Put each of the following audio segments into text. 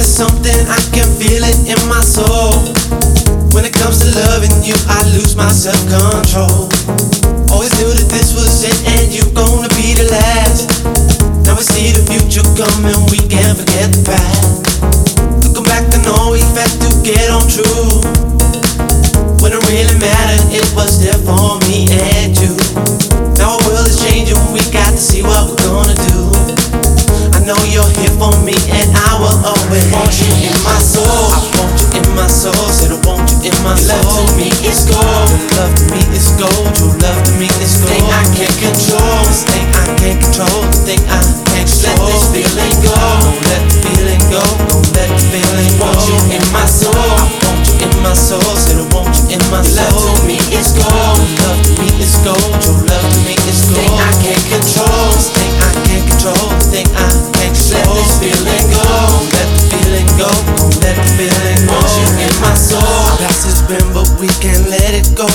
So something, I can feel it in my soul. When it comes to loving you, I lose my self control. Always knew that this was it, and you're gonna be the last. Now we see the future coming, we can't forget the past. Looking back, I know we've had to get on true. When it really mattered, it was there for me and you. Now our world is changing, we got to see what we're gonna do. Know you're here for me, and I will always want you in my soul. I want you in my soul, said I want you in my soul. Love to me is gold, your love to me is gold, your love to me is gold. Thing I can't control, this thing I can't control, this thing I can't control. Let this feeling go, don't let the feeling go, don't let the feeling go. Want you in my soul, I want you in my soul, said I want in my soul. Love to me is gold, love to me is gold, your love to me is gold. Thing I can't control, this thing I can't control, thing I can't control. Let this feeling go, don't let the feeling go, don't let the feeling go. You in my soul. Our past has been, but we can't let it go.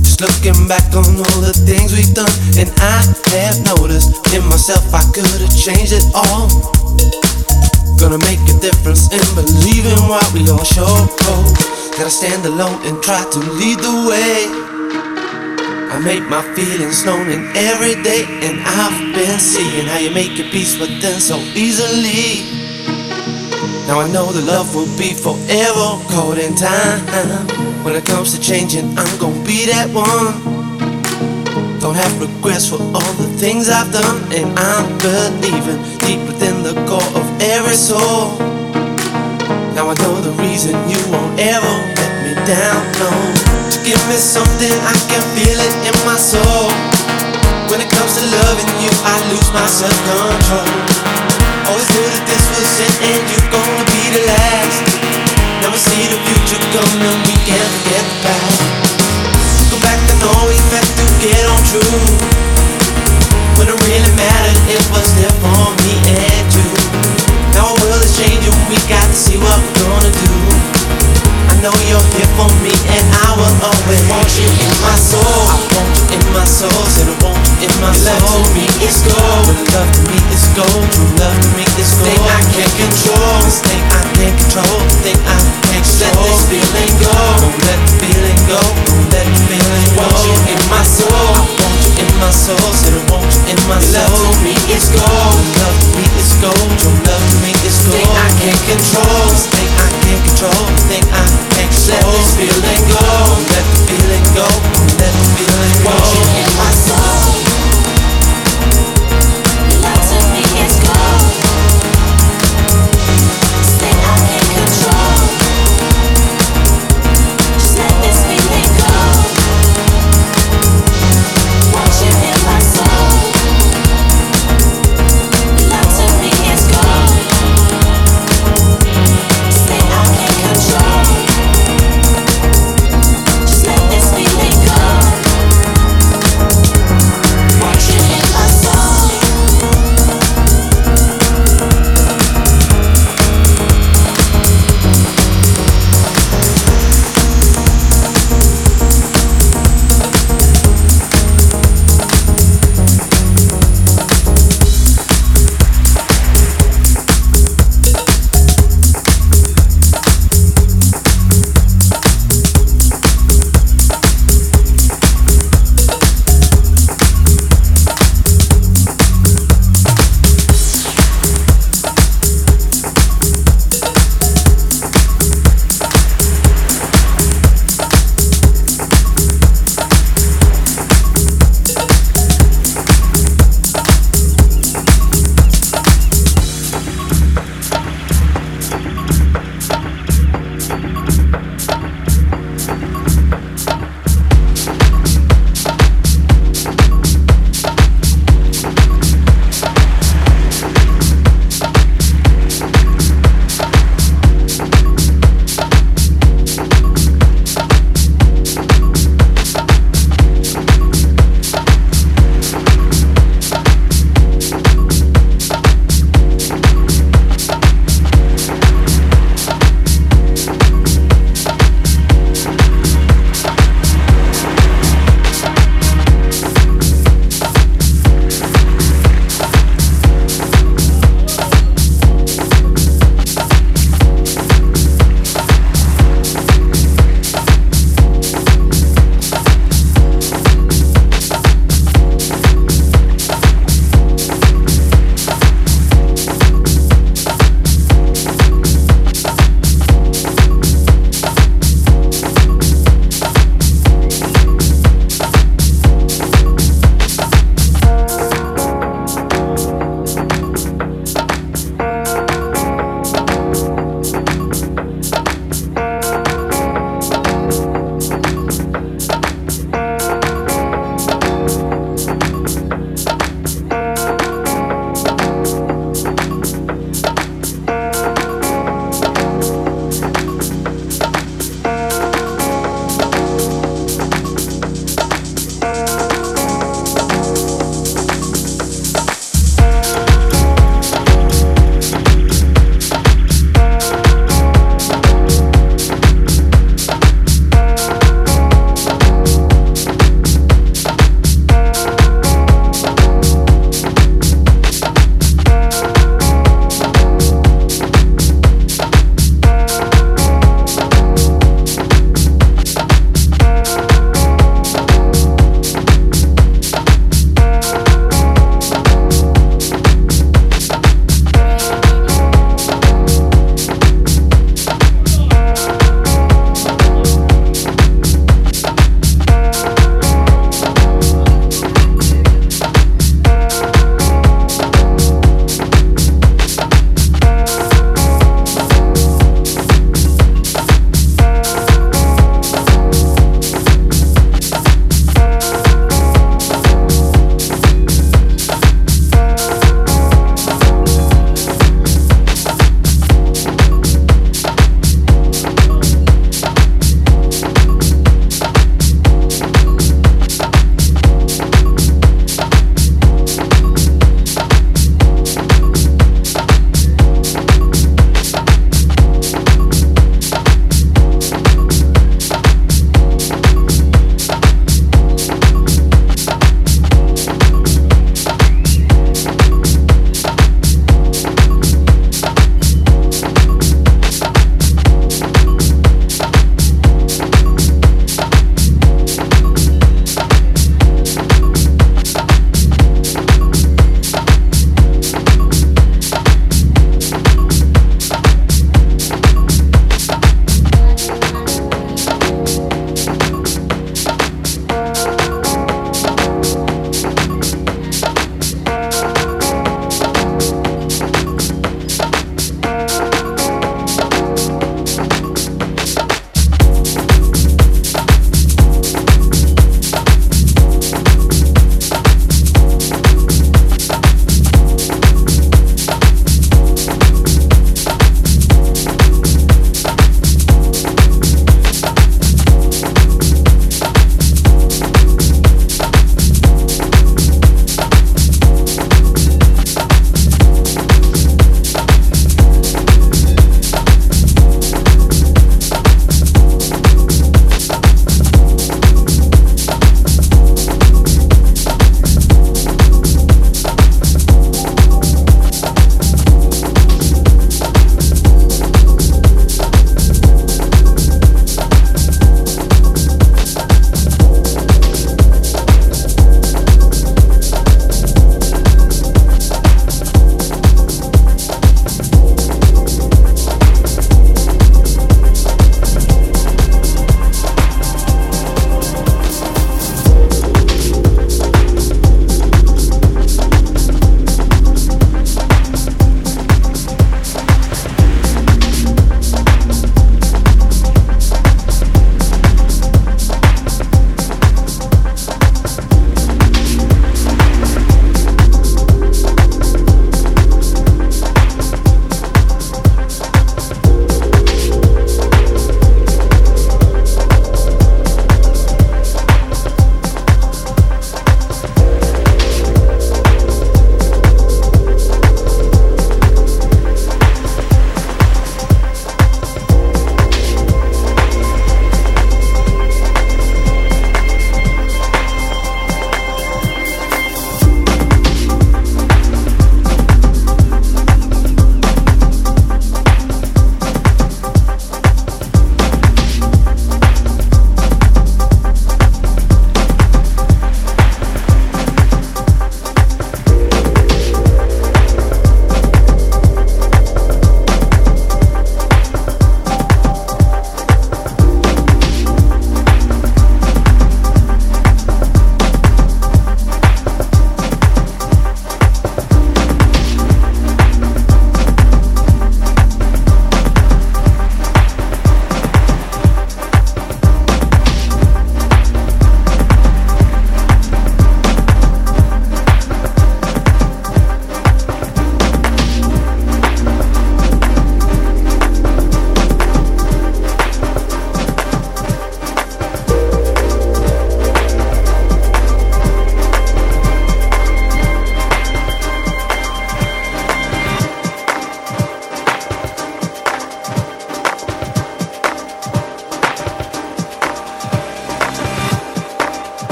Just looking back on all the things we've done, and I have noticed in myself I could have changed it all. Gonna make a difference in believing what we all show. Gotta stand alone and try to lead the way. I make my feelings known in every day, and I've been seeing how you make your peace with them so easily. Now I know the love will be forever caught in time. When it comes to changing, I'm gonna be that one. Don't have regrets for all the things I've done, and I'm believing deep within the core of every soul. Now I know the reason you won't ever down. To give me something, I can feel it in my soul. When it comes to loving you, I lose my self control. Always knew that this was it, and you're